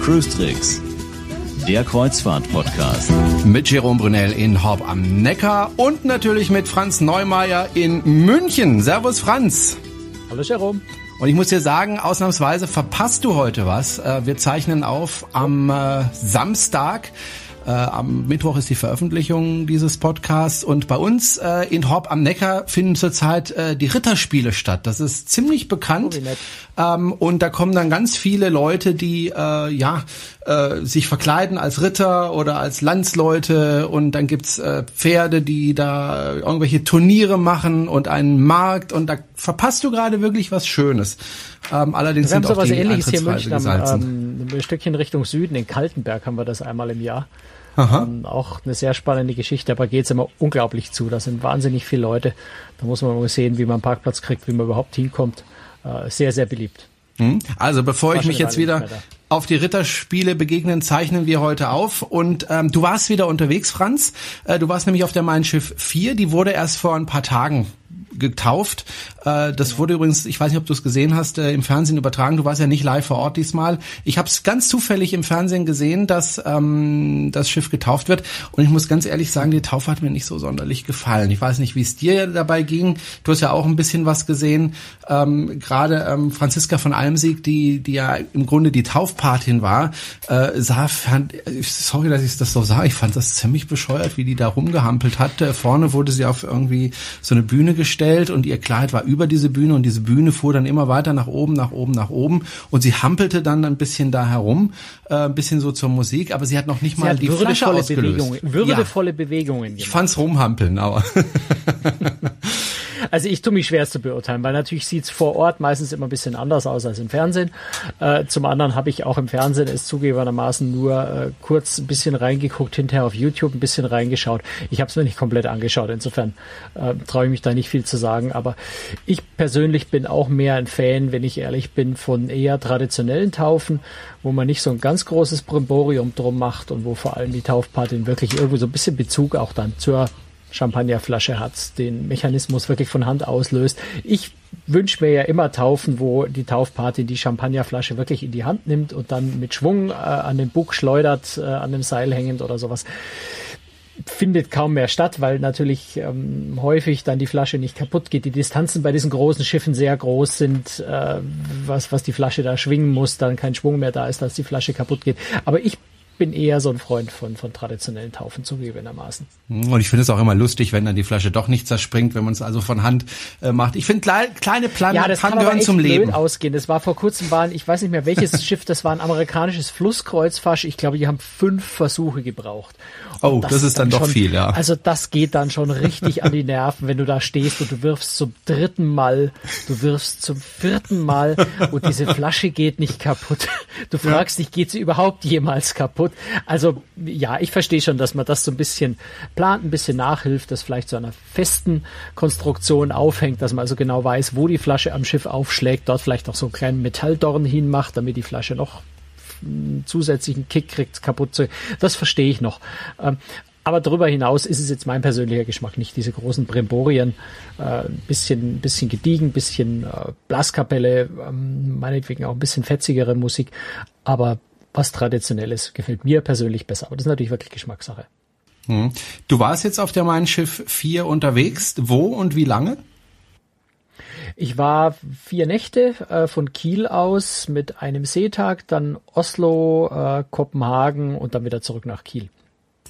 Cruise Tricks, der Kreuzfahrt-Podcast. Mit Jerome Brunel in Horb am Neckar und natürlich mit Franz Neumeier in München. Servus Franz. Hallo Jerome. Und ich muss dir sagen, ausnahmsweise verpasst du heute was. Äh, wir zeichnen auf am äh, Samstag. Äh, am Mittwoch ist die Veröffentlichung dieses Podcasts. Und bei uns äh, in Horb am Neckar finden zurzeit äh, die Ritterspiele statt. Das ist ziemlich bekannt. Oh, ähm, und da kommen dann ganz viele Leute, die äh, ja äh, sich verkleiden als Ritter oder als Landsleute. Und dann gibt's äh, Pferde, die da irgendwelche Turniere machen und einen Markt. Und da verpasst du gerade wirklich was Schönes. Ähm, allerdings wir sind haben auch die ähnliches hier in München am, ähm, ein Stückchen Richtung Süden, in Kaltenberg haben wir das einmal im Jahr. Ähm, auch eine sehr spannende Geschichte, aber geht's immer unglaublich zu. Da sind wahnsinnig viele Leute. Da muss man mal sehen, wie man einen Parkplatz kriegt, wie man überhaupt hinkommt. Äh, sehr, sehr beliebt. Hm? Also bevor ich mich jetzt wieder auf die Ritterspiele begegnen, zeichnen wir heute auf. Und ähm, du warst wieder unterwegs, Franz. Äh, du warst nämlich auf der Mein Schiff 4. Die wurde erst vor ein paar Tagen getauft. Äh, das wurde übrigens, ich weiß nicht, ob du es gesehen hast, äh, im Fernsehen übertragen. Du warst ja nicht live vor Ort diesmal. Ich habe es ganz zufällig im Fernsehen gesehen, dass ähm, das Schiff getauft wird. Und ich muss ganz ehrlich sagen, die Taufe hat mir nicht so sonderlich gefallen. Ich weiß nicht, wie es dir dabei ging. Du hast ja auch ein bisschen was gesehen. Ähm, Gerade ähm, Franziska von Almsieg, die, die ja im Grunde die Taufpatin war, äh, sah, fand, sorry, dass ich das so sage, ich fand das ziemlich bescheuert, wie die da rumgehampelt hat. Vorne wurde sie auf irgendwie so eine Bühne gestellt und ihr Kleid war über diese Bühne und diese Bühne fuhr dann immer weiter nach oben, nach oben, nach oben und sie hampelte dann ein bisschen da herum, äh, ein bisschen so zur Musik, aber sie hat noch nicht sie mal die Flasche ausgelöst. Bewegungen, würdevolle ja. Bewegungen. Gemacht. Ich fand's rumhampeln, aber Also ich tue mich schwer zu beurteilen, weil natürlich sieht's vor Ort meistens immer ein bisschen anders aus als im Fernsehen. Äh, zum anderen habe ich auch im Fernsehen es zugegebenermaßen nur äh, kurz ein bisschen reingeguckt, hinterher auf YouTube ein bisschen reingeschaut. Ich habe es mir nicht komplett angeschaut, insofern äh, traue ich mich da nicht viel zu sagen. Aber ich persönlich bin auch mehr ein Fan, wenn ich ehrlich bin, von eher traditionellen Taufen, wo man nicht so ein ganz großes Brimborium drum macht und wo vor allem die Taufpatin wirklich irgendwie so ein bisschen Bezug auch dann zur Champagnerflasche hat, den Mechanismus wirklich von Hand auslöst. Ich wünsche mir ja immer Taufen, wo die Taufparty die Champagnerflasche wirklich in die Hand nimmt und dann mit Schwung äh, an den Bug schleudert, äh, an dem Seil hängend oder sowas findet kaum mehr statt, weil natürlich ähm, häufig dann die Flasche nicht kaputt geht. Die Distanzen bei diesen großen Schiffen sehr groß sind, äh, was, was die Flasche da schwingen muss, dann kein Schwung mehr da ist, dass die Flasche kaputt geht. Aber ich bin eher so ein Freund von, von traditionellen Taufen zugegebenermaßen. Und ich finde es auch immer lustig, wenn dann die Flasche doch nicht zerspringt, wenn man es also von Hand äh, macht. Ich finde kleine, kleine Plan ja, das Plan kann gehören zum Leben. ausgehen. Das war vor kurzem waren, ich weiß nicht mehr welches Schiff, das war ein amerikanisches Flusskreuzfasch. Ich glaube, die haben fünf Versuche gebraucht. oh, das, das ist dann, dann doch schon, viel, ja. Also das geht dann schon richtig an die Nerven, wenn du da stehst und du wirfst zum dritten Mal, du wirfst zum vierten Mal und diese Flasche geht nicht kaputt. Du fragst ja. dich, geht sie überhaupt jemals kaputt? Also ja, ich verstehe schon, dass man das so ein bisschen plant, ein bisschen nachhilft, das vielleicht zu einer festen Konstruktion aufhängt, dass man also genau weiß, wo die Flasche am Schiff aufschlägt, dort vielleicht noch so einen kleinen Metalldorn hinmacht, damit die Flasche noch einen zusätzlichen Kick kriegt, kaputt zu. Das verstehe ich noch. Ähm, aber darüber hinaus ist es jetzt mein persönlicher Geschmack nicht diese großen Brimborien, äh, bisschen, bisschen gediegen, bisschen äh, Blaskapelle, ähm, meinetwegen auch ein bisschen fetzigere Musik, aber was Traditionelles gefällt mir persönlich besser. Aber das ist natürlich wirklich Geschmackssache. Hm. Du warst jetzt auf der Mein Schiff 4 unterwegs. Wo und wie lange? Ich war vier Nächte äh, von Kiel aus mit einem Seetag, dann Oslo, äh, Kopenhagen und dann wieder zurück nach Kiel.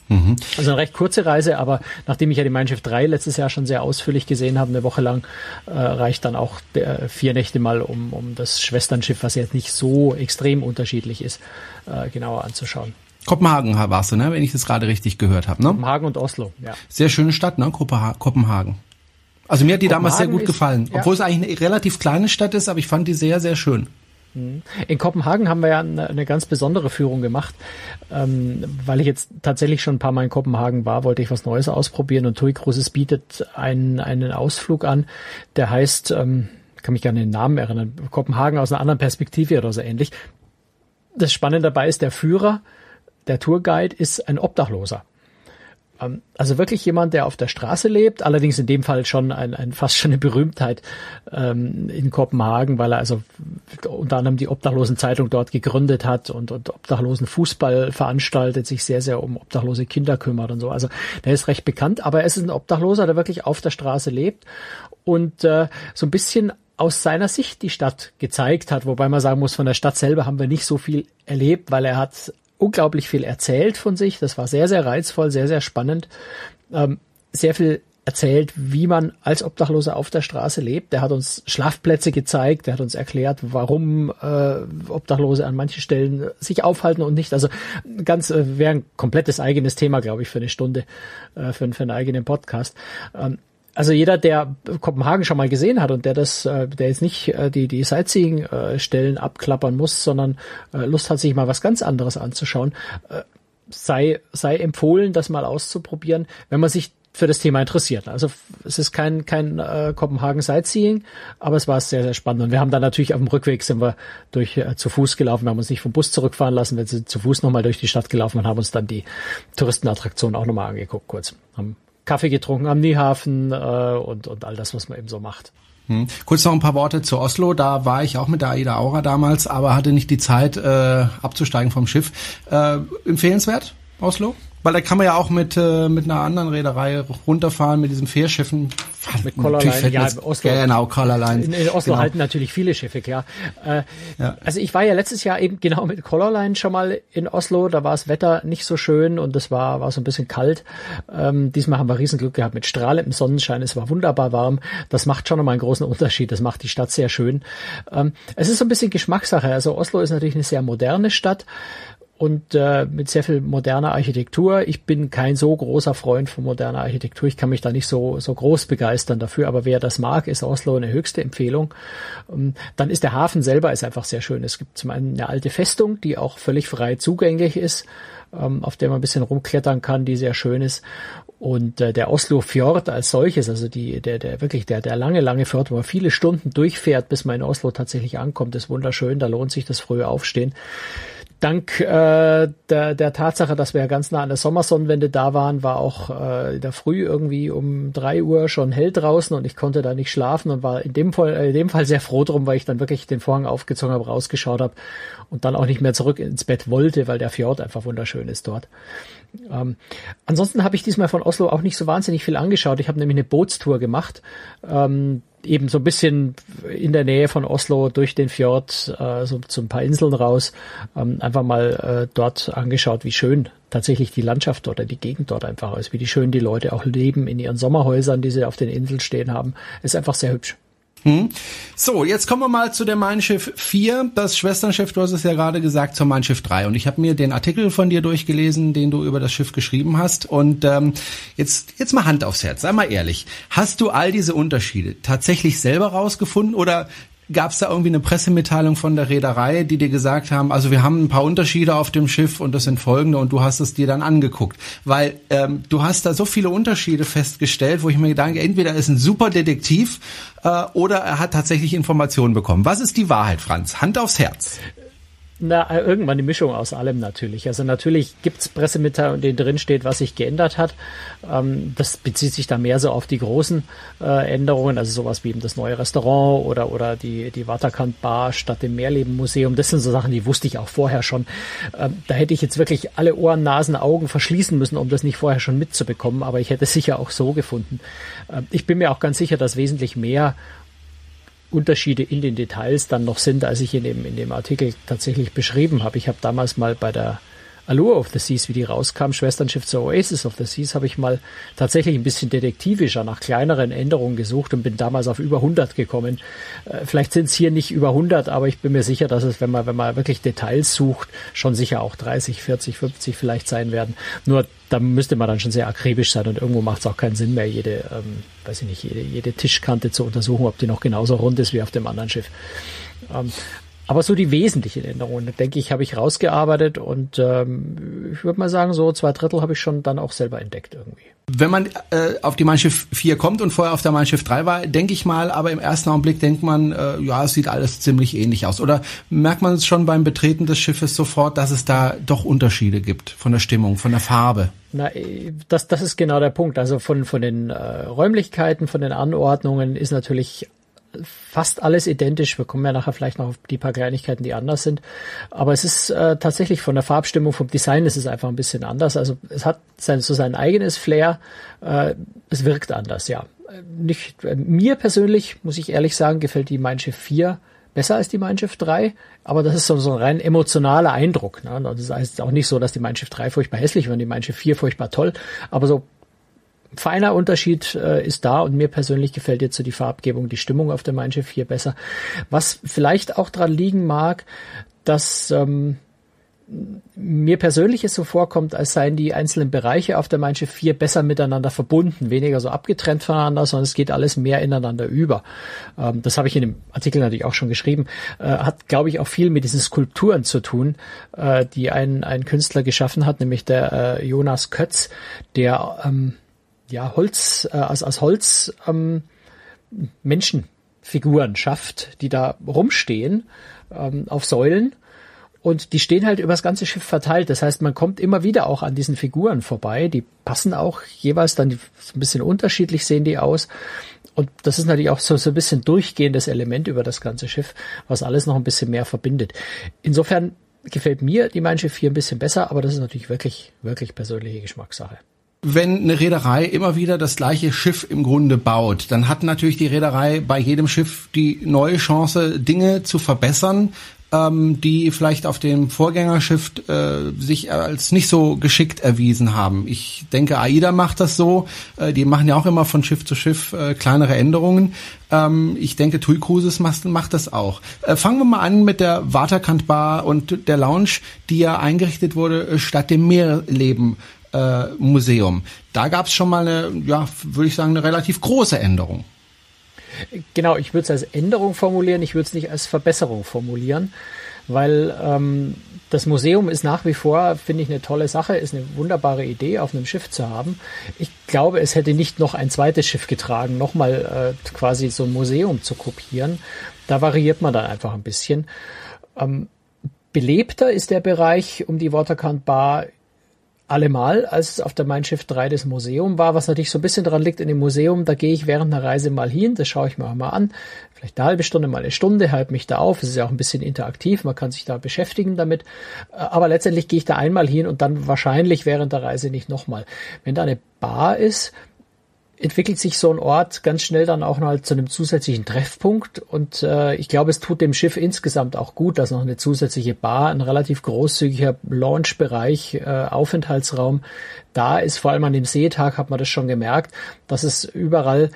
Mhm. Also eine recht kurze Reise, aber nachdem ich ja die Mein Schiff 3 letztes Jahr schon sehr ausführlich gesehen habe, eine Woche lang, äh, reicht dann auch der, vier Nächte mal, um, um das Schwesternschiff, was jetzt nicht so extrem unterschiedlich ist, äh, genauer anzuschauen. Kopenhagen warst du, ne? wenn ich das gerade richtig gehört habe. Ne? Kopenhagen und Oslo, ja. Sehr schöne Stadt, ne? Kopenhagen. Also mir hat die damals sehr gut ist, gefallen, ja. obwohl es eigentlich eine relativ kleine Stadt ist, aber ich fand die sehr, sehr schön. Mhm. In Kopenhagen haben wir ja eine, eine ganz besondere Führung gemacht. Ähm, weil ich jetzt tatsächlich schon ein paar Mal in Kopenhagen war, wollte ich was Neues ausprobieren und TUI Cruises bietet einen, einen Ausflug an, der heißt, ähm, kann mich gerne den Namen erinnern, Kopenhagen aus einer anderen Perspektive oder so ähnlich. Das Spannende dabei ist, der Führer, der Tourguide ist ein Obdachloser. Ähm, also wirklich jemand, der auf der Straße lebt, allerdings in dem Fall schon ein, ein fast schon eine Berühmtheit ähm, in Kopenhagen, weil er also unter anderem die Obdachlosen Zeitung dort gegründet hat und, und Obdachlosen Fußball veranstaltet, sich sehr, sehr um obdachlose Kinder kümmert und so. Also der ist recht bekannt, aber er ist ein Obdachloser, der wirklich auf der Straße lebt und äh, so ein bisschen aus seiner Sicht die Stadt gezeigt hat, wobei man sagen muss, von der Stadt selber haben wir nicht so viel erlebt, weil er hat unglaublich viel erzählt von sich. Das war sehr, sehr reizvoll, sehr, sehr spannend. Ähm, sehr viel erzählt, wie man als Obdachloser auf der Straße lebt. Der hat uns Schlafplätze gezeigt, der hat uns erklärt, warum äh, Obdachlose an manchen Stellen sich aufhalten und nicht. Also ganz äh, wäre ein komplettes eigenes Thema, glaube ich, für eine Stunde, äh, für, für einen eigenen Podcast. Ähm, also jeder, der Kopenhagen schon mal gesehen hat und der das, äh, der jetzt nicht äh, die die Sightseeing-Stellen abklappern muss, sondern äh, Lust hat, sich mal was ganz anderes anzuschauen, sei sei empfohlen, das mal auszuprobieren, wenn man sich für das Thema interessiert. Also es ist kein kein äh, Kopenhagen Sightseeing, aber es war sehr sehr spannend und wir haben dann natürlich auf dem Rückweg sind wir durch äh, zu Fuß gelaufen, wir haben uns nicht vom Bus zurückfahren lassen, wir sind zu Fuß nochmal durch die Stadt gelaufen und haben uns dann die Touristenattraktion auch nochmal angeguckt kurz. Haben Kaffee getrunken am Niehafen äh, und, und all das, was man eben so macht. Hm. Kurz noch ein paar Worte zu Oslo. Da war ich auch mit der Aida Aura damals, aber hatte nicht die Zeit äh, abzusteigen vom Schiff. Äh, empfehlenswert, Oslo? Weil da kann man ja auch mit, äh, mit einer anderen Reederei runterfahren, mit diesen Fährschiffen. Mit Collarline, ja, Oslo. Genau, Collarline. In, in Oslo genau. halten natürlich viele Schiffe, klar. Äh, ja. Also ich war ja letztes Jahr eben genau mit Collarline schon mal in Oslo, da war das Wetter nicht so schön und es war, war so ein bisschen kalt. Ähm, diesmal haben wir Riesenglück gehabt mit strahlendem Sonnenschein, es war wunderbar warm. Das macht schon nochmal einen großen Unterschied, das macht die Stadt sehr schön. Ähm, es ist so ein bisschen Geschmackssache, also Oslo ist natürlich eine sehr moderne Stadt und äh, mit sehr viel moderner Architektur. Ich bin kein so großer Freund von moderner Architektur. Ich kann mich da nicht so so groß begeistern dafür. Aber wer das mag, ist Oslo eine höchste Empfehlung. Ähm, dann ist der Hafen selber ist einfach sehr schön. Es gibt zum einen eine alte Festung, die auch völlig frei zugänglich ist, ähm, auf der man ein bisschen rumklettern kann, die sehr schön ist. Und äh, der Oslo Fjord als solches, also die, der, der wirklich der, der lange, lange Fjord, wo man viele Stunden durchfährt, bis man in Oslo tatsächlich ankommt, ist wunderschön. Da lohnt sich das frühe Aufstehen dank äh, der, der Tatsache, dass wir ja ganz nah an der Sommersonnenwende da waren, war auch äh, in der Früh irgendwie um drei Uhr schon hell draußen und ich konnte da nicht schlafen und war in dem Fall, äh, in dem Fall sehr froh drum, weil ich dann wirklich den Vorhang aufgezogen habe, rausgeschaut habe und dann auch nicht mehr zurück ins Bett wollte, weil der Fjord einfach wunderschön ist dort. Ähm, ansonsten habe ich diesmal von Oslo auch nicht so wahnsinnig viel angeschaut. Ich habe nämlich eine Bootstour gemacht. Ähm, eben so ein bisschen in der Nähe von Oslo durch den Fjord, äh, so zu ein paar Inseln raus, ähm, einfach mal äh, dort angeschaut, wie schön tatsächlich die Landschaft oder die Gegend dort einfach ist, wie die schön die Leute auch leben in ihren Sommerhäusern, die sie auf den Inseln stehen haben. Ist einfach sehr hübsch. Hm. So, jetzt kommen wir mal zu der Mein Schiff 4, das Schwesternschiff, du hast es ja gerade gesagt, zum Mein Schiff 3. Und ich habe mir den Artikel von dir durchgelesen, den du über das Schiff geschrieben hast. Und ähm, jetzt, jetzt mal Hand aufs Herz, sei mal ehrlich. Hast du all diese Unterschiede tatsächlich selber rausgefunden oder Gab es da irgendwie eine Pressemitteilung von der Reederei, die dir gesagt haben, also wir haben ein paar Unterschiede auf dem Schiff und das sind folgende und du hast es dir dann angeguckt? Weil ähm, du hast da so viele Unterschiede festgestellt, wo ich mir gedacht, entweder er ist ein super Detektiv äh, oder er hat tatsächlich Informationen bekommen. Was ist die Wahrheit, Franz? Hand aufs Herz. Na, irgendwann die Mischung aus allem natürlich. Also natürlich gibt's Pressemitteilungen, in denen drin steht, was sich geändert hat. Ähm, das bezieht sich da mehr so auf die großen äh, Änderungen, also sowas wie eben das neue Restaurant oder, oder die, die Waterkant Bar statt dem Meerleben-Museum. Das sind so Sachen, die wusste ich auch vorher schon. Ähm, da hätte ich jetzt wirklich alle Ohren, Nasen, Augen verschließen müssen, um das nicht vorher schon mitzubekommen, aber ich hätte es sicher auch so gefunden. Ähm, ich bin mir auch ganz sicher, dass wesentlich mehr Unterschiede in den Details dann noch sind, als ich in dem, in dem Artikel tatsächlich beschrieben habe. Ich habe damals mal bei der Allure of the Seas, wie die rauskam, Schwesternschiff zur Oasis of the Seas, habe ich mal tatsächlich ein bisschen detektivischer nach kleineren Änderungen gesucht und bin damals auf über 100 gekommen. Äh, vielleicht sind es hier nicht über 100, aber ich bin mir sicher, dass es, wenn man, wenn man wirklich Details sucht, schon sicher auch 30, 40, 50 vielleicht sein werden. Nur da müsste man dann schon sehr akribisch sein und irgendwo macht es auch keinen Sinn mehr, jede, ähm, weiß ich nicht, jede, jede Tischkante zu untersuchen, ob die noch genauso rund ist wie auf dem anderen Schiff. Ähm, aber so die wesentlichen Änderungen, denke ich, habe ich rausgearbeitet und ähm, ich würde mal sagen, so zwei Drittel habe ich schon dann auch selber entdeckt irgendwie. Wenn man äh, auf die Mein Schiff 4 kommt und vorher auf der Mein Schiff 3 war, denke ich mal, aber im ersten Augenblick denkt man, äh, ja, es sieht alles ziemlich ähnlich aus. Oder merkt man es schon beim Betreten des Schiffes sofort, dass es da doch Unterschiede gibt von der Stimmung, von der Farbe? Na, das, das ist genau der Punkt. Also von, von den äh, Räumlichkeiten, von den Anordnungen ist natürlich fast alles identisch. Wir kommen ja nachher vielleicht noch auf die paar Kleinigkeiten, die anders sind. Aber es ist äh, tatsächlich von der Farbstimmung, vom Design ist es einfach ein bisschen anders. Also es hat sein, so sein eigenes Flair. Äh, es wirkt anders, ja. Nicht, äh, mir persönlich, muss ich ehrlich sagen, gefällt die Mein Schiff 4 besser als die Mein Schiff 3, aber das ist so, so ein rein emotionaler Eindruck. Ne? Das heißt auch nicht so, dass die Mein Schiff 3 furchtbar hässlich war und die Mein Schiff 4 furchtbar toll, aber so feiner Unterschied äh, ist da und mir persönlich gefällt jetzt so die Farbgebung, die Stimmung auf der Mein Schiff 4 besser. Was vielleicht auch dran liegen mag, dass ähm, mir persönlich es so vorkommt, als seien die einzelnen Bereiche auf der Mein Schiff 4 besser miteinander verbunden, weniger so abgetrennt voneinander, sondern es geht alles mehr ineinander über. Ähm, das habe ich in dem Artikel natürlich auch schon geschrieben. Äh, hat, glaube ich, auch viel mit diesen Skulpturen zu tun, äh, die ein, ein Künstler geschaffen hat, nämlich der äh, Jonas Kötz, der ähm, ja, Holz, äh, aus, aus Holz ähm, Menschenfiguren schafft, die da rumstehen ähm, auf Säulen. Und die stehen halt über das ganze Schiff verteilt. Das heißt, man kommt immer wieder auch an diesen Figuren vorbei. Die passen auch jeweils dann, ein bisschen unterschiedlich sehen die aus. Und das ist natürlich auch so, so ein bisschen durchgehendes Element über das ganze Schiff, was alles noch ein bisschen mehr verbindet. Insofern gefällt mir die Mein Schiff 4 ein bisschen besser, aber das ist natürlich wirklich, wirklich persönliche Geschmackssache wenn eine Reederei immer wieder das gleiche Schiff im Grunde baut, dann hat natürlich die Reederei bei jedem Schiff die neue Chance, Dinge zu verbessern, ähm, die vielleicht auf dem Vorgängerschiff äh, sich als nicht so geschickt erwiesen haben. Ich denke, AIDA macht das so. Äh, die machen ja auch immer von Schiff zu Schiff äh, kleinere Änderungen. Ähm, ich denke, TUI Cruises macht, macht das auch. Äh, fangen wir mal an mit der Waterkant Bar und der Lounge, die ja eingerichtet wurde äh, statt dem Meerleben äh, Museum. Da gab es schon mal eine, ja, würde ich sagen, eine relativ große Änderung. Genau, ich würde es als Änderung formulieren, ich würde es nicht als Verbesserung formulieren, weil ähm, das Museum ist nach wie vor, finde ich, eine tolle Sache, ist eine wunderbare Idee, auf einem Schiff zu haben. Ich glaube, es hätte nicht noch ein zweites Schiff getragen, nochmal äh, quasi so ein Museum zu kopieren. Da variiert man dann einfach ein bisschen. Ähm, belebter ist der Bereich um die Waterkant Bar allemal, als es auf der Mein Schiff 3 das Museum war, was natürlich so ein bisschen daran liegt in dem Museum, da gehe ich während einer Reise mal hin, das schaue ich mir auch mal an, vielleicht eine halbe Stunde, mal eine Stunde, halte mich da auf, es ist ja auch ein bisschen interaktiv, man kann sich da beschäftigen damit, aber letztendlich gehe ich da einmal hin und dann wahrscheinlich während der Reise nicht nochmal. Wenn da eine Bar ist, entwickelt sich so ein Ort ganz schnell dann auch noch zu einem zusätzlichen Treffpunkt. Und äh, ich glaube, es tut dem Schiff insgesamt auch gut, dass noch eine zusätzliche Bar, ein relativ großzügiger Launchbereich, äh, Aufenthaltsraum da ist. Vor allem an dem Seetag hat man das schon gemerkt, dass es überall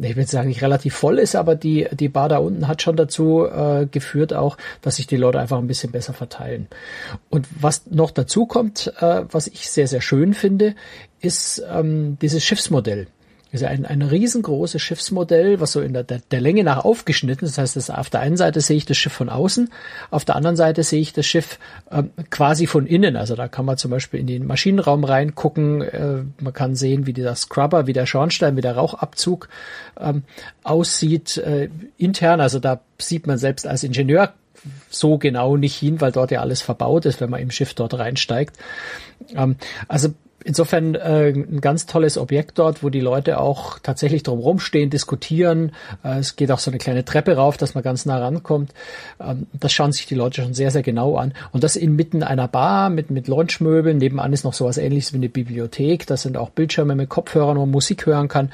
ich will sagen, nicht relativ voll ist, aber die, die Bar da unten hat schon dazu äh, geführt auch, dass sich die Leute einfach ein bisschen besser verteilen. Und was noch dazu kommt, äh, was ich sehr, sehr schön finde, ist ähm, dieses Schiffsmodell ist ein, ein riesengroßes Schiffsmodell, was so in der, der, der Länge nach aufgeschnitten ist. Das heißt, das, auf der einen Seite sehe ich das Schiff von außen, auf der anderen Seite sehe ich das Schiff ähm, quasi von innen. Also da kann man zum Beispiel in den Maschinenraum reingucken. Äh, man kann sehen, wie der Scrubber, wie der Schornstein, wie der Rauchabzug ähm, aussieht äh, intern. Also da sieht man selbst als Ingenieur so genau nicht hin, weil dort ja alles verbaut ist, wenn man im Schiff dort reinsteigt. Ähm, also insofern äh, ein ganz tolles Objekt dort, wo die Leute auch tatsächlich drum rumstehen, diskutieren. Äh, es geht auch so eine kleine Treppe rauf, dass man ganz nah rankommt. Ähm, das schauen sich die Leute schon sehr, sehr genau an. Und das inmitten einer Bar mit, mit Launchmöbeln. Nebenan ist noch sowas ähnliches wie eine Bibliothek. Das sind auch Bildschirme mit Kopfhörern, wo man Musik hören kann.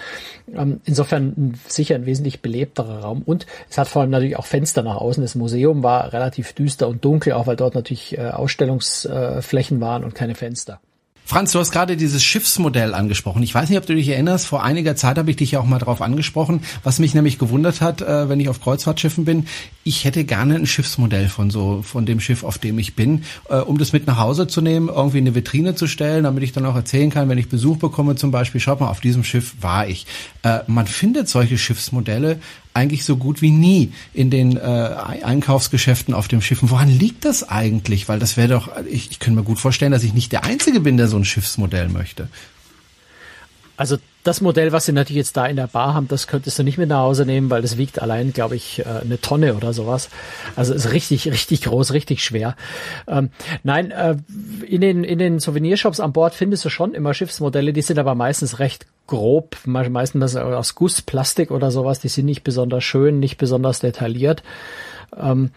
Ähm, insofern sicher ein wesentlich belebterer Raum. Und es hat vor allem natürlich auch Fenster nach außen. Das Museum war relativ düster und dunkel, auch weil dort natürlich äh, Ausstellungsflächen waren und keine Fenster. Franz, du hast gerade dieses Schiffsmodell angesprochen. Ich weiß nicht, ob du dich erinnerst, vor einiger Zeit habe ich dich ja auch mal darauf angesprochen, was mich nämlich gewundert hat, äh, wenn ich auf Kreuzfahrtschiffen bin. Ich hätte gerne ein Schiffsmodell von so, von dem Schiff, auf dem ich bin, äh, um das mit nach Hause zu nehmen, irgendwie in eine Vitrine zu stellen, damit ich dann auch erzählen kann, wenn ich Besuch bekomme zum Beispiel, schaut mal, auf diesem Schiff war ich. Äh, man findet solche Schiffsmodelle eigentlich so gut wie nie in den äh, Einkaufsgeschäften auf dem Schiffen. Woran liegt das eigentlich? Weil das wäre doch, ich, ich könnte mir gut vorstellen, dass ich nicht der Einzige bin, der so ein Schiffsmodell möchte. Also das Modell, was sie natürlich jetzt da in der Bar haben, das könntest du nicht mit nach Hause nehmen, weil das wiegt allein, glaube ich, äh, eine Tonne oder sowas. Also ist richtig, richtig groß, richtig schwer. Ähm, nein, äh, in den, in den Souvenirshops an Bord findest du schon immer Schiffsmodelle, die sind aber meistens recht grob, meistens aus Guss, Plastik oder sowas, die sind nicht besonders schön, nicht besonders detailliert. Ähm,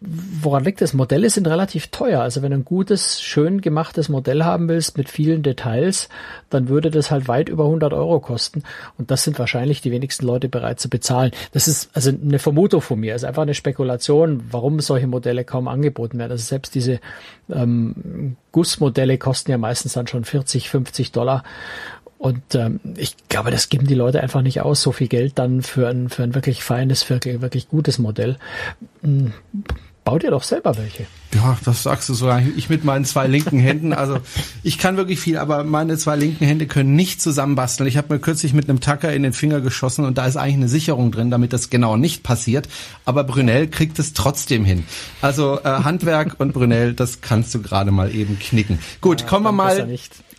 woran liegt das? Modelle sind relativ teuer. Also wenn du ein gutes, schön gemachtes Modell haben willst mit vielen Details, dann würde das halt weit über 100 Euro kosten. Und das sind wahrscheinlich die wenigsten Leute bereit zu bezahlen. Das ist also eine Vermutung von mir. Es ist einfach eine Spekulation, warum solche Modelle kaum angeboten werden. Also selbst diese ähm, Gussmodelle kosten ja meistens dann schon 40, 50 Dollar. Und ähm, ich glaube, das geben die Leute einfach nicht aus, so viel Geld dann für ein, für ein wirklich feines, für ein wirklich gutes Modell. Hm, baut ihr doch selber welche. Ja, das sagst du sogar. Ich mit meinen zwei linken Händen. Also ich kann wirklich viel, aber meine zwei linken Hände können nicht zusammenbasteln. Ich habe mir kürzlich mit einem Tacker in den Finger geschossen und da ist eigentlich eine Sicherung drin, damit das genau nicht passiert. Aber Brunel kriegt es trotzdem hin. Also äh, Handwerk und Brunel, das kannst du gerade mal eben knicken. Gut, ja, kommen wir mal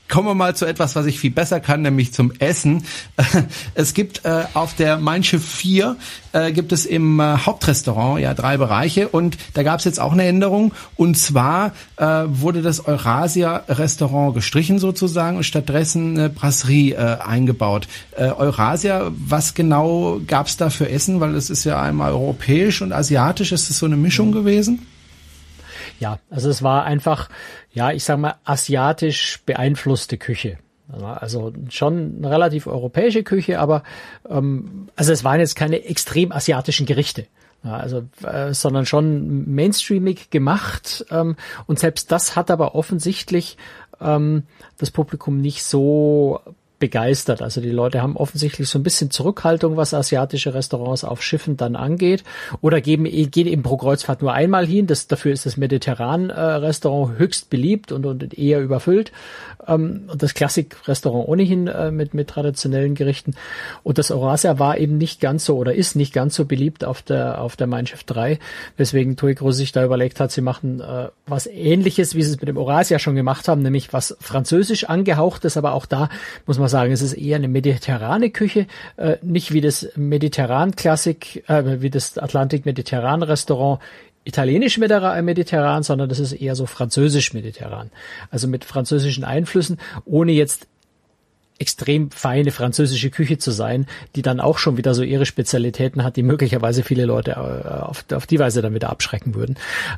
Kommen wir mal zu etwas, was ich viel besser kann, nämlich zum Essen. Es gibt äh, auf der Mein Schiff 4 äh, gibt es im äh, Hauptrestaurant ja drei Bereiche und da gab es jetzt auch eine Änderung und zwar äh, wurde das Eurasia Restaurant gestrichen sozusagen und stattdessen eine Brasserie äh, eingebaut. Äh, Eurasia, was genau gab es da für Essen? Weil es ist ja einmal europäisch und asiatisch. Ist das so eine Mischung gewesen? Ja, also es war einfach, ja, ich sag mal, asiatisch beeinflusste Küche. Also schon eine relativ europäische Küche, aber ähm, also es waren jetzt keine extrem asiatischen Gerichte. Ja, also, äh, sondern schon mainstreamig gemacht. Ähm, und selbst das hat aber offensichtlich ähm, das Publikum nicht so begeistert. Also die Leute haben offensichtlich so ein bisschen Zurückhaltung, was asiatische Restaurants auf Schiffen dann angeht, oder geben, gehen eben pro Kreuzfahrt nur einmal hin. Das, dafür ist das Mediterran-Restaurant äh, höchst beliebt und, und eher überfüllt. Ähm, das Klassik-Restaurant ohnehin äh, mit, mit traditionellen Gerichten. Und das Eurasia war eben nicht ganz so oder ist nicht ganz so beliebt auf der, auf der Mein Schiff 3, weswegen Tui Groß sich da überlegt hat, sie machen äh, was ähnliches, wie sie es mit dem Eurasia schon gemacht haben, nämlich was französisch angehauchtes, aber auch da muss man sagen, es ist eher eine mediterrane Küche, äh, nicht wie das Mediterran-Klassik, äh, wie das Atlantik-Mediterran-Restaurant italienisch-mediterran, sondern das ist eher so französisch-mediterran. Also mit französischen Einflüssen, ohne jetzt extrem feine französische Küche zu sein, die dann auch schon wieder so ihre Spezialitäten hat, die möglicherweise viele Leute äh, auf, auf die Weise dann wieder abschrecken würden.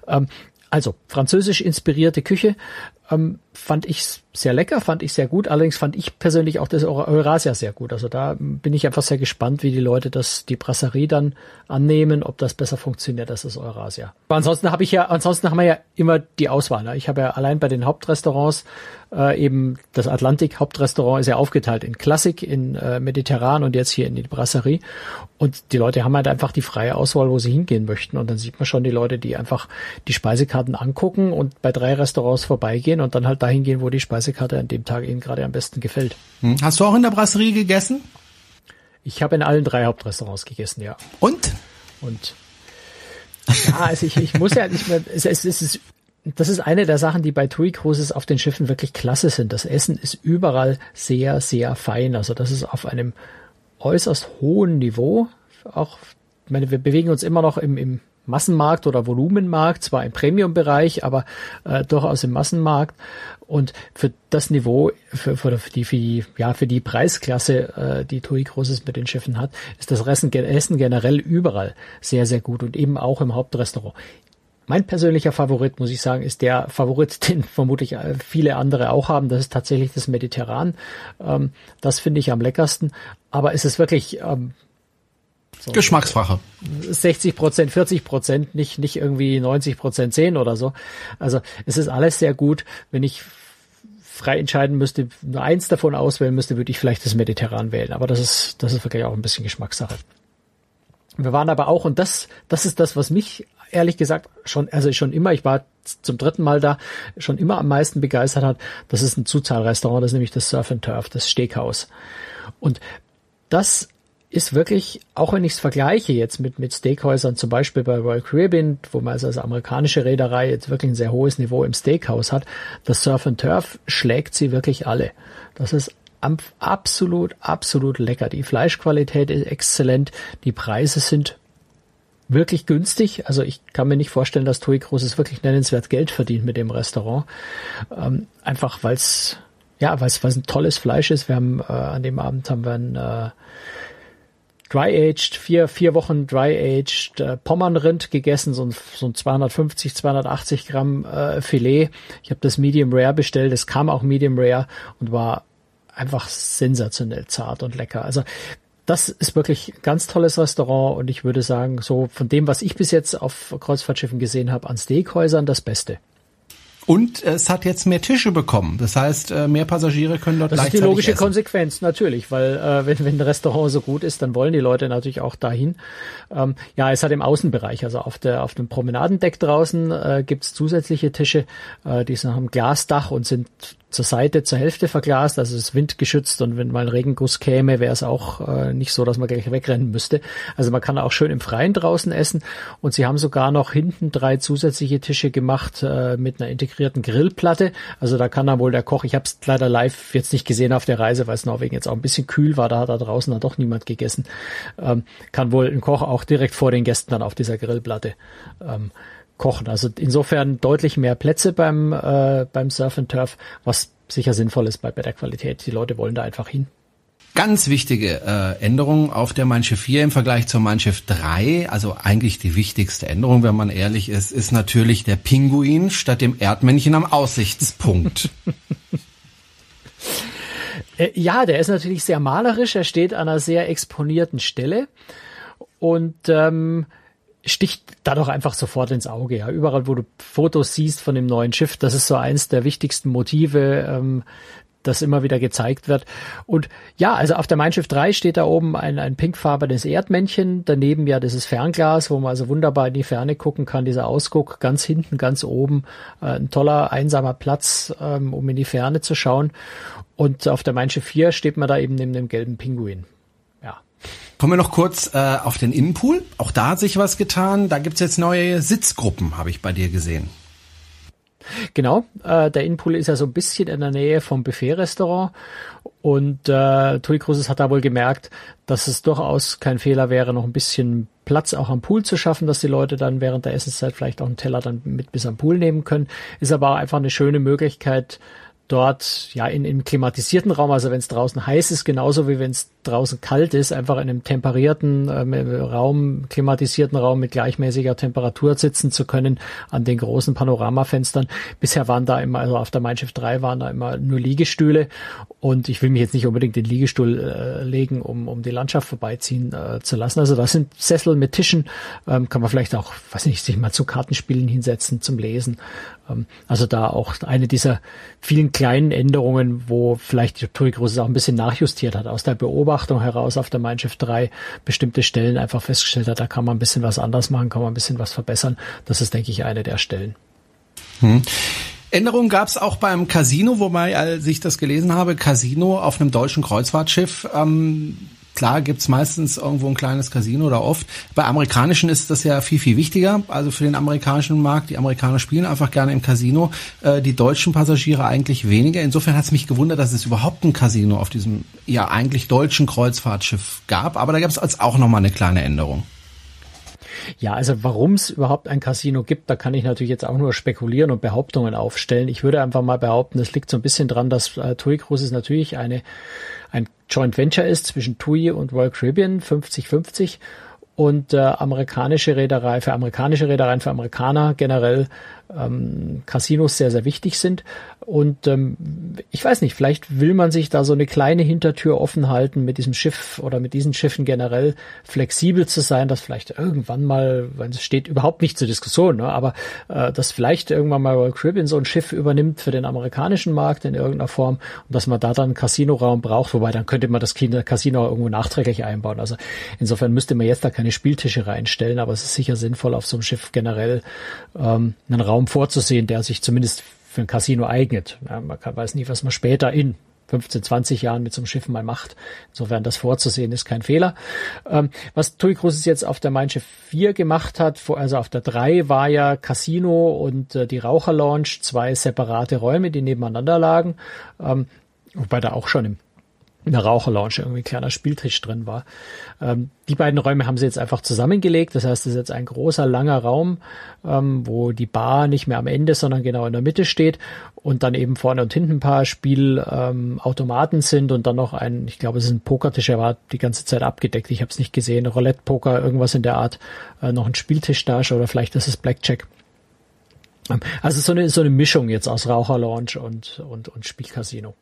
Ähm, also französisch inspirierte Küche ähm, fand ich sehr lecker, fand ich sehr gut. Allerdings fand ich persönlich auch das Eurasia sehr gut. Also da bin ich einfach sehr gespannt, wie die Leute das, die Brasserie dann annehmen, ob das besser funktioniert als das Eurasia. Aber ansonsten habe ich ja, ansonsten haben wir ja immer die Auswahl. Ne? Ich habe ja allein bei den Hauptrestaurants äh, eben das Atlantik Hauptrestaurant ist ja aufgeteilt in Klassik, in äh, Mediterran und jetzt hier in die Brasserie. Und die Leute haben halt einfach die freie Auswahl, wo sie hingehen möchten. Und dann sieht man schon die Leute, die einfach die Speisekarten angucken und bei drei Restaurants vorbeigehen und dann halt dahin gehen, wo die Speisekarte an dem Tag ihnen gerade am besten gefällt. Hm. Hast du auch in der Brasserie gegessen? Ich habe in allen drei Hauptrestaurants gegessen, ja. Und? Und ja, also ich, ich muss ja nicht mehr, es, es, es ist das ist eine der Sachen, die bei TUI Cruises auf den Schiffen wirklich klasse sind. Das Essen ist überall sehr, sehr fein. Also das ist auf einem äußerst hohen Niveau. Auch, ich meine, wir bewegen uns immer noch im, im Massenmarkt oder Volumenmarkt, zwar im Premium-Bereich, aber äh, durchaus im Massenmarkt. Und für das Niveau, für, für, die, für die, ja, für die Preisklasse, äh, die TUI Cruises mit den Schiffen hat, ist das Essen generell überall sehr, sehr gut und eben auch im Hauptrestaurant. Mein persönlicher Favorit, muss ich sagen, ist der Favorit, den vermutlich äh, viele andere auch haben. Das ist tatsächlich das Mediterran. Ähm, das finde ich am leckersten. Aber es ist wirklich ähm, so Geschmacksfrage. 60 Prozent, 40 Prozent, nicht, nicht irgendwie 90 Prozent 10 oder so. Also es ist alles sehr gut. Wenn ich frei entscheiden müsste, nur eins davon auswählen müsste, würde ich vielleicht das Mediterran wählen. Aber das ist, das ist wirklich auch ein bisschen Geschmackssache. Wir waren aber auch, und das, das ist das, was mich ehrlich gesagt schon, also schon immer, ich war zum dritten Mal da, schon immer am meisten begeistert hat, das ist ein Zuzahlrestaurant, das ist nämlich das Surf and Turf, das Steakhouse. Und das ist wirklich, auch wenn ich es vergleiche jetzt mit, mit Steakhäusern, zum Beispiel bei Royal Caribbean, wo man also als amerikanische Reederei jetzt wirklich ein sehr hohes Niveau im Steakhouse hat, das Surf and Turf schlägt sie wirklich alle. Das ist absolut, absolut lecker. Die Fleischqualität ist exzellent. Die Preise sind wirklich günstig. Also ich kann mir nicht vorstellen, dass Tui Großes wirklich nennenswert Geld verdient mit dem Restaurant. Ähm, einfach weil es ja, weil es ein tolles Fleisch ist. Wir haben äh, an dem Abend haben wir ein äh, Dry-Aged, vier, vier Wochen Dry-Aged äh, Pommernrind gegessen, so ein, so ein 250, 280 Gramm äh, Filet. Ich habe das Medium Rare bestellt, es kam auch Medium Rare und war einfach sensationell zart und lecker. Also das ist wirklich ganz tolles Restaurant und ich würde sagen, so von dem, was ich bis jetzt auf Kreuzfahrtschiffen gesehen habe, an Steakhäusern das Beste. Und es hat jetzt mehr Tische bekommen. Das heißt, äh, mehr Passagiere können dort Das ist die logische essen. Konsequenz, natürlich, weil äh, wenn, wenn ein Restaurant so gut ist, dann wollen die Leute natürlich auch dahin. Ähm, ja, es hat im Außenbereich, also auf, der, auf dem Promenadendeck draußen äh, gibt's zusätzliche Tische, äh, die sind, haben Glasdach und sind zur Seite zur Hälfte verglast, also es ist windgeschützt und wenn mal ein Regenguss käme, wäre es auch äh, nicht so, dass man gleich wegrennen müsste. Also man kann auch schön im Freien draußen essen und sie haben sogar noch hinten drei zusätzliche Tische gemacht äh, mit einer integrierten Grillplatte. Also da kann dann wohl der Koch, ich habe es leider live jetzt nicht gesehen auf der Reise, weil es Norwegen jetzt auch ein bisschen kühl war, da hat da draußen dann doch niemand gegessen, ähm, kann wohl ein Koch auch direkt vor den Gästen dann auf dieser Grillplatte ähm, kochen. Also insofern deutlich mehr Plätze beim, äh, beim Surf and Turf, was sicher sinnvoll ist bei, der Qualität. Die Leute wollen da einfach hin. Ganz wichtige äh, Änderung auf der Mein Schiff 4 im Vergleich zur Mein Schiff 3, also eigentlich die wichtigste Änderung, wenn man ehrlich ist, ist natürlich der Pinguin statt dem Erdmännchen am Aussichtspunkt. Äh, ja, der ist natürlich sehr malerisch, er steht an einer sehr exponierten Stelle und ähm, sticht da doch einfach sofort ins Auge. Ja. Überall, wo du Fotos siehst von dem neuen Schiff, das ist so eins der wichtigsten Motive, ähm, das immer wieder gezeigt wird. Und ja, also auf der Mein Schiff 3 steht da oben ein, ein pinkfarbenes Erdmännchen, daneben ja dieses Fernglas, wo man also wunderbar in die Ferne gucken kann, dieser Ausguck ganz hinten, ganz oben, äh, ein toller, einsamer Platz, ähm, um in die Ferne zu schauen. Und auf der Mein Schiff 4 steht man da eben neben dem gelben Pinguin. Kommen wir noch kurz äh, auf den Innenpool. Auch da hat sich was getan. Da gibt's jetzt neue Sitzgruppen, habe ich bei dir gesehen. Genau, äh, der Innenpool ist ja so ein bisschen in der Nähe vom Buffet-Restaurant und äh, Tui Cruises hat da wohl gemerkt, dass es durchaus kein Fehler wäre, noch ein bisschen Platz auch am Pool zu schaffen, dass die Leute dann während der Essenszeit vielleicht auch einen Teller dann mit bis am Pool nehmen können. Ist aber auch einfach eine schöne Möglichkeit, dort ja in, im klimatisierten Raum, also wenn es draußen heiß ist, genauso wie wenn es draußen kalt ist, einfach in einem temperierten ähm, Raum, klimatisierten Raum mit gleichmäßiger Temperatur sitzen zu können an den großen Panoramafenstern. Bisher waren da immer, also auf der Mein Schiff 3 waren da immer nur Liegestühle und ich will mich jetzt nicht unbedingt den Liegestuhl äh, legen, um, um die Landschaft vorbeiziehen äh, zu lassen. Also das sind Sessel mit Tischen, ähm, kann man vielleicht auch, weiß nicht, sich mal zu Kartenspielen hinsetzen, zum Lesen. Ähm, also da auch eine dieser vielen kleinen Änderungen, wo vielleicht die Cruises auch ein bisschen nachjustiert hat. Aus der Beobachtung heraus auf der Mein Schiff 3 bestimmte Stellen einfach festgestellt hat, da kann man ein bisschen was anders machen, kann man ein bisschen was verbessern. Das ist, denke ich, eine der Stellen. Hm. Änderungen gab es auch beim Casino, wobei, als ich das gelesen habe, Casino auf einem deutschen Kreuzfahrtschiff ähm, Klar gibt's meistens irgendwo ein kleines Casino oder oft. Bei amerikanischen ist das ja viel, viel wichtiger. Also für den amerikanischen Markt. Die Amerikaner spielen einfach gerne im Casino. Äh, die deutschen Passagiere eigentlich weniger. Insofern hat es mich gewundert, dass es überhaupt ein Casino auf diesem ja eigentlich deutschen Kreuzfahrtschiff gab. Aber da gab es auch nochmal eine kleine Änderung. Ja, also warum es überhaupt ein Casino gibt, da kann ich natürlich jetzt auch nur spekulieren und Behauptungen aufstellen. Ich würde einfach mal behaupten, es liegt so ein bisschen dran, dass äh, TUI Cruises natürlich eine ein Joint Venture ist zwischen TUI und Royal Caribbean 50-50 und äh, amerikanische Reederei für amerikanische Reedereien für Amerikaner generell ähm, Casinos sehr, sehr wichtig sind. Und ähm, ich weiß nicht, vielleicht will man sich da so eine kleine Hintertür offen halten mit diesem Schiff oder mit diesen Schiffen generell flexibel zu sein, dass vielleicht irgendwann mal, wenn es steht überhaupt nicht zur Diskussion, ne, aber äh, dass vielleicht irgendwann mal Royal Caribbean so ein Schiff übernimmt für den amerikanischen Markt in irgendeiner Form und dass man da dann einen Casinoraum braucht, wobei dann könnte man das Casino irgendwo nachträglich einbauen. Also insofern müsste man jetzt da keine Spieltische reinstellen, aber es ist sicher sinnvoll, auf so einem Schiff generell ähm, einen Raum vorzusehen, der sich zumindest für ein Casino eignet. Ja, man kann, weiß nie, was man später in 15, 20 Jahren mit so einem Schiff mal macht. Insofern das vorzusehen ist kein Fehler. Ähm, was TUI Cruises jetzt auf der Mein Schiff 4 gemacht hat, also auf der 3 war ja Casino und äh, die Raucherlounge, zwei separate Räume, die nebeneinander lagen. Ähm, wobei da auch schon im in der Raucherlounge irgendwie ein kleiner Spieltisch drin war. Ähm, die beiden Räume haben sie jetzt einfach zusammengelegt. Das heißt, es ist jetzt ein großer, langer Raum, ähm, wo die Bar nicht mehr am Ende, sondern genau in der Mitte steht und dann eben vorne und hinten ein paar Spielautomaten ähm, sind und dann noch ein, ich glaube, es ist ein Pokertisch, der war die ganze Zeit abgedeckt. Ich habe es nicht gesehen. Roulette-Poker, irgendwas in der Art. Äh, noch ein Spieltisch da oder vielleicht ist es Blackjack. Ähm, also so eine, so eine Mischung jetzt aus Raucherlounge und, und, und Spielcasino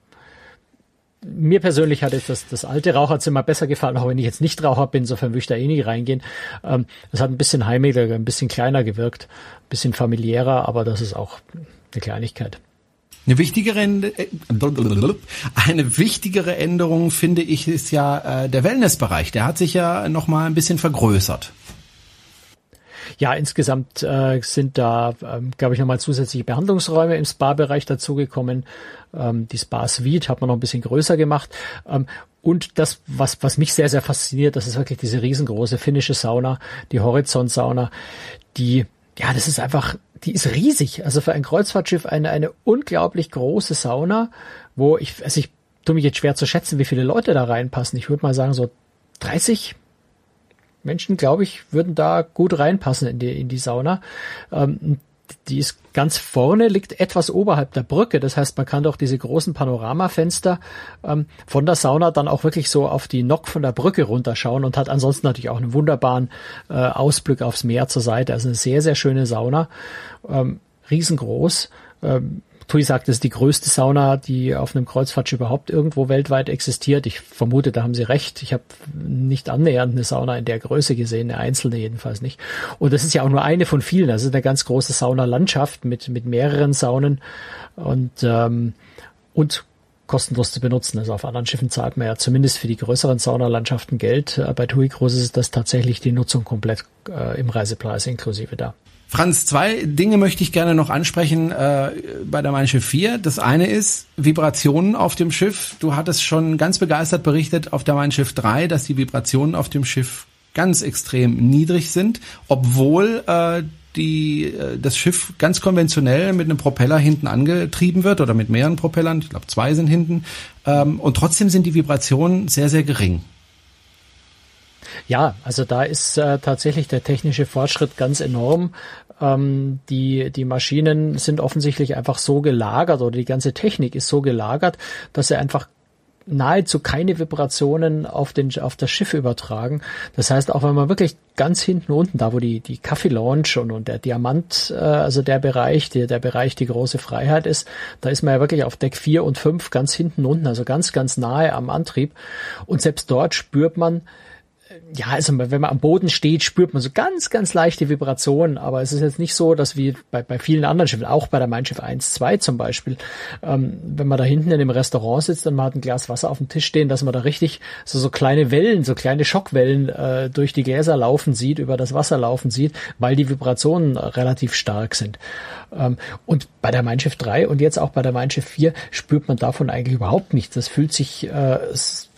mir persönlich hat jetzt das, das alte Raucherzimmer besser gefallen, auch wenn ich jetzt nicht Raucher bin, insofern würde ich da eh nicht reingehen. Ähm, es hat ein bisschen heimeliger, ein bisschen kleiner gewirkt, ein bisschen familiärer, aber das ist auch eine Kleinigkeit. Eine wichtigere, äh, eine wichtigere Änderung finde ich ist ja äh, der Wellnessbereich. Der hat sich ja noch mal ein bisschen vergrößert. Ja, insgesamt äh, sind da, ähm, glaube ich, nochmal zusätzliche Behandlungsräume im Spa-Bereich dazugekommen. Ähm, die Spa-Suite hat man noch ein bisschen größer gemacht. Ähm, und das, was, was mich sehr, sehr fasziniert, das ist wirklich diese riesengroße finnische Sauna, die Horizont-Sauna, die, ja, das ist einfach, die ist riesig. Also für ein Kreuzfahrtschiff eine, eine unglaublich große Sauna, wo ich, also ich tue mich jetzt schwer zu schätzen, wie viele Leute da reinpassen. Ich würde mal sagen, so 30, Menschen, glaube ich, würden da gut reinpassen in die, in die Sauna. Ähm, die ist ganz vorne, liegt etwas oberhalb der Brücke. Das heißt, man kann doch diese großen Panoramafenster ähm, von der Sauna dann auch wirklich so auf die Nock von der Brücke runterschauen und hat ansonsten natürlich auch einen wunderbaren äh, Ausblick aufs Meer zur Seite. Also eine sehr, sehr schöne Sauna. Ähm, riesengroß. Ähm, Tui sagt, es ist die größte Sauna, die auf einem Kreuzfahrtschiff überhaupt irgendwo weltweit existiert. Ich vermute, da haben Sie recht. Ich habe nicht annähernd eine Sauna in der Größe gesehen, eine einzelne jedenfalls nicht. Und das ist ja auch nur eine von vielen. Das ist eine ganz große Saunalandschaft mit, mit mehreren Saunen und, ähm, und kostenlos zu benutzen. Also auf anderen Schiffen zahlt man ja zumindest für die größeren Saunalandschaften Geld. Bei TUI Cruises ist das tatsächlich die Nutzung komplett äh, im Reisepreis inklusive da. Franz, zwei Dinge möchte ich gerne noch ansprechen äh, bei der Mein Schiff 4. Das eine ist Vibrationen auf dem Schiff. Du hattest schon ganz begeistert berichtet auf der Mein Schiff 3, dass die Vibrationen auf dem Schiff ganz extrem niedrig sind, obwohl äh, die, äh, das Schiff ganz konventionell mit einem Propeller hinten angetrieben wird oder mit mehreren Propellern. Ich glaube, zwei sind hinten. Ähm, und trotzdem sind die Vibrationen sehr, sehr gering. Ja, also da ist äh, tatsächlich der technische Fortschritt ganz enorm. Ähm, die, die Maschinen sind offensichtlich einfach so gelagert oder die ganze Technik ist so gelagert, dass sie einfach nahezu keine Vibrationen auf, den, auf das Schiff übertragen. Das heißt, auch wenn man wirklich ganz hinten unten, da wo die, die Kaffee Lounge und, und der Diamant, äh, also der Bereich, der, der Bereich die große Freiheit ist, da ist man ja wirklich auf Deck 4 und 5 ganz hinten unten, also ganz, ganz nahe am Antrieb. Und selbst dort spürt man, ja, also wenn man am Boden steht, spürt man so ganz, ganz leichte Vibrationen, aber es ist jetzt nicht so, dass wie bei, bei vielen anderen Schiffen, auch bei der Mein Schiff 1, 2 zum Beispiel, ähm, wenn man da hinten in dem Restaurant sitzt und man hat ein Glas Wasser auf dem Tisch stehen, dass man da richtig so, so kleine Wellen, so kleine Schockwellen äh, durch die Gläser laufen sieht, über das Wasser laufen sieht, weil die Vibrationen relativ stark sind. Ähm, und bei der Mein Schiff 3 und jetzt auch bei der Mein Schiff 4 spürt man davon eigentlich überhaupt nichts. Das fühlt sich äh,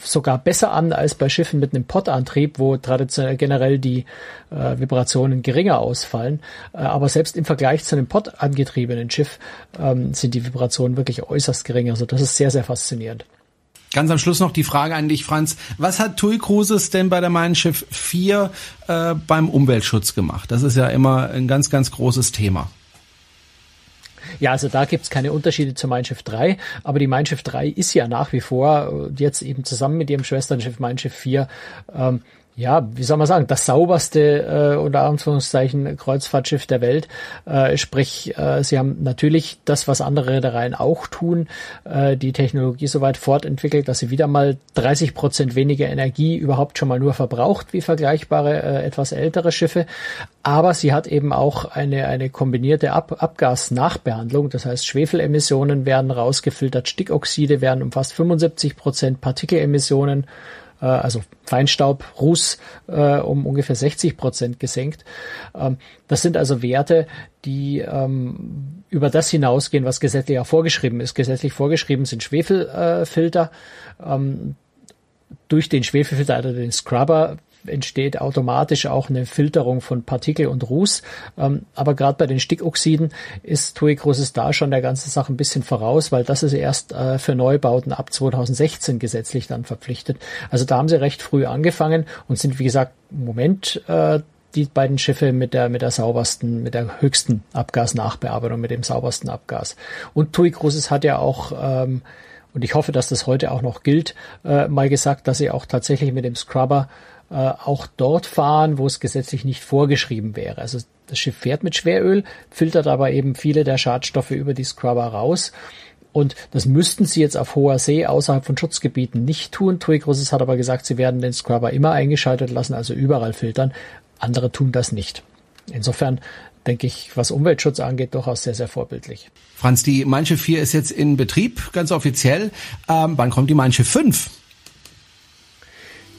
sogar besser an als bei Schiffen mit einem Pottantrieb, wo traditionell generell die äh, Vibrationen geringer ausfallen. Äh, aber selbst im Vergleich zu einem Pott angetriebenen Schiff ähm, sind die Vibrationen wirklich äußerst gering. Also das ist sehr, sehr faszinierend. Ganz am Schluss noch die Frage an dich, Franz. Was hat TUI Cruises denn bei der Mein Schiff 4 äh, beim Umweltschutz gemacht? Das ist ja immer ein ganz, ganz großes Thema. Ja, also da gibt's keine Unterschiede zur Mein Schiff 3, aber die Mein Schiff 3 ist ja nach wie vor äh, jetzt eben zusammen mit ihrem Schwesternschiff Mein Schiff 4 ähm, ja, wie soll man sagen, das sauberste äh, unter Anführungszeichen Kreuzfahrtschiff der Welt. Äh, sprich, äh, sie haben natürlich das, was andere Reedereien auch tun, äh, die Technologie so weit fortentwickelt, dass sie wieder mal 30 Prozent weniger Energie überhaupt schon mal nur verbraucht wie vergleichbare äh, etwas ältere Schiffe. Aber sie hat eben auch eine eine kombinierte Ab Abgasnachbehandlung. Das heißt, Schwefelemissionen werden rausgefiltert, Stickoxide werden um fast 75 Prozent, Partikelemissionen äh, also Feinstaub, Ruß äh, um ungefähr 60 Prozent gesenkt. Ähm, das sind also Werte, die ähm, über das hinausgehen, was gesetzlich auch vorgeschrieben ist. Gesetzlich vorgeschrieben sind Schwefelfilter. Ähm, durch den Schwefelfilter, also den Scrubber, entsteht automatisch auch eine Filterung von Partikel und Ruß. Ähm, aber gerade bei den Stickoxiden ist TUI Großes da schon der ganzen Sache ein bisschen voraus, weil das ist erst äh, für Neubauten ab 2016 gesetzlich dann verpflichtet. Also da haben sie recht früh angefangen und sind, wie gesagt, im Moment äh, die beiden Schiffe mit der, mit der saubersten, mit der höchsten Abgasnachbearbeitung, mit dem saubersten Abgas. Und TUI Cruises hat ja auch, ähm, und ich hoffe, dass das heute auch noch gilt, äh, mal gesagt, dass sie auch tatsächlich mit dem Scrubber äh, auch dort fahren, wo es gesetzlich nicht vorgeschrieben wäre. Also das Schiff fährt mit Schweröl, filtert aber eben viele der Schadstoffe über die Scrubber raus. Und das müssten sie jetzt auf hoher See außerhalb von Schutzgebieten nicht tun. TUI Cruises hat aber gesagt, sie werden den Scrubber immer eingeschaltet lassen, also überall filtern. Andere tun das nicht. Insofern denke ich, was Umweltschutz angeht, durchaus sehr, sehr vorbildlich. Franz, die Schiff 4 ist jetzt in Betrieb, ganz offiziell. Ähm, wann kommt die Schiff 5?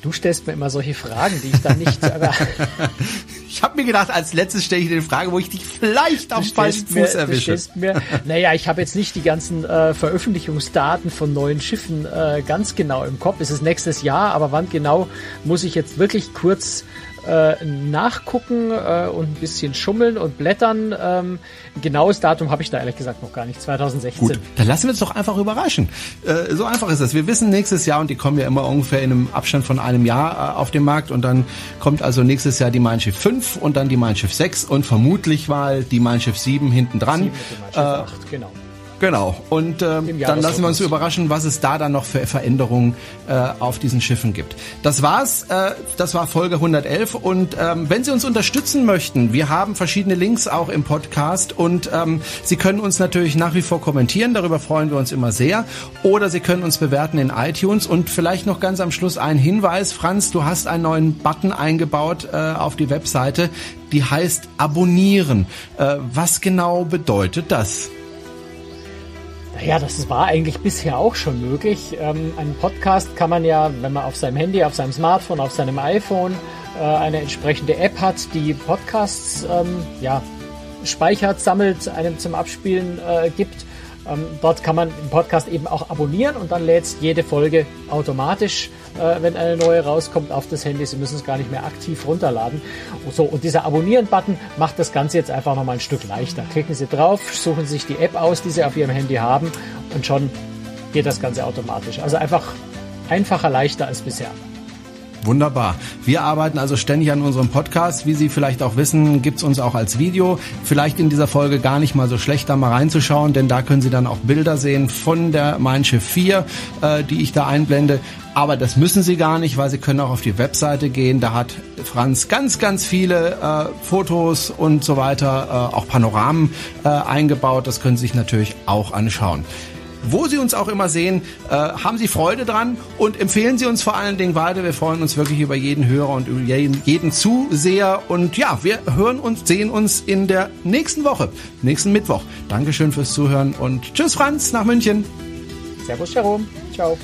Du stellst mir immer solche Fragen, die ich dann nicht. ich habe mir gedacht, als letztes stelle ich dir eine Frage, wo ich dich vielleicht auf falschen Fuß erwische. Mir, naja, ich habe jetzt nicht die ganzen äh, Veröffentlichungsdaten von neuen Schiffen äh, ganz genau im Kopf. Es ist nächstes Jahr, aber wann genau muss ich jetzt wirklich kurz äh, nachgucken äh, und ein bisschen schummeln und blättern. Ähm, genaues Datum habe ich da ehrlich gesagt noch gar nicht. 2016. Gut, dann lassen wir uns doch einfach überraschen. Äh, so einfach ist das. Wir wissen nächstes Jahr und die kommen ja immer ungefähr in einem Abstand von einem Jahr äh, auf den Markt und dann kommt also nächstes Jahr die Mein Schiff 5 und dann die Mein Schiff 6 und vermutlich mal die Mein Schiff 7 hinten dran. 7 mit dem Mein Schiff 8, genau. Genau. Und ähm, dann lassen wir uns überraschen, was es da dann noch für Veränderungen äh, auf diesen Schiffen gibt. Das war's. Äh, das war Folge 111. Und ähm, wenn Sie uns unterstützen möchten, wir haben verschiedene Links auch im Podcast und ähm, Sie können uns natürlich nach wie vor kommentieren. Darüber freuen wir uns immer sehr. Oder Sie können uns bewerten in iTunes. Und vielleicht noch ganz am Schluss ein Hinweis, Franz, du hast einen neuen Button eingebaut äh, auf die Webseite. Die heißt Abonnieren. Äh, was genau bedeutet das? Ja, das war eigentlich bisher auch schon möglich. Ähm, einen Podcast kann man ja, wenn man auf seinem Handy, auf seinem Smartphone, auf seinem iPhone äh, eine entsprechende App hat, die Podcasts ähm, ja, speichert, sammelt, einem zum Abspielen äh, gibt, ähm, dort kann man den Podcast eben auch abonnieren und dann lädt jede Folge automatisch, äh, wenn eine neue rauskommt, auf das Handy. Sie müssen es gar nicht mehr aktiv runterladen. Und, so, und dieser Abonnieren-Button macht das Ganze jetzt einfach nochmal ein Stück leichter. Klicken Sie drauf, suchen sich die App aus, die Sie auf Ihrem Handy haben und schon geht das Ganze automatisch. Also einfach einfacher, leichter als bisher. Wunderbar. Wir arbeiten also ständig an unserem Podcast. Wie Sie vielleicht auch wissen, gibt's uns auch als Video. Vielleicht in dieser Folge gar nicht mal so schlecht, da mal reinzuschauen, denn da können Sie dann auch Bilder sehen von der Mein Schiff 4, äh, die ich da einblende. Aber das müssen Sie gar nicht, weil Sie können auch auf die Webseite gehen. Da hat Franz ganz, ganz viele äh, Fotos und so weiter, äh, auch Panoramen äh, eingebaut. Das können Sie sich natürlich auch anschauen wo Sie uns auch immer sehen. Äh, haben Sie Freude dran und empfehlen Sie uns vor allen Dingen weiter. Wir freuen uns wirklich über jeden Hörer und über jeden, jeden Zuseher. Und ja, wir hören und sehen uns in der nächsten Woche, nächsten Mittwoch. Dankeschön fürs Zuhören und tschüss Franz nach München. Servus Jerome. Ciao.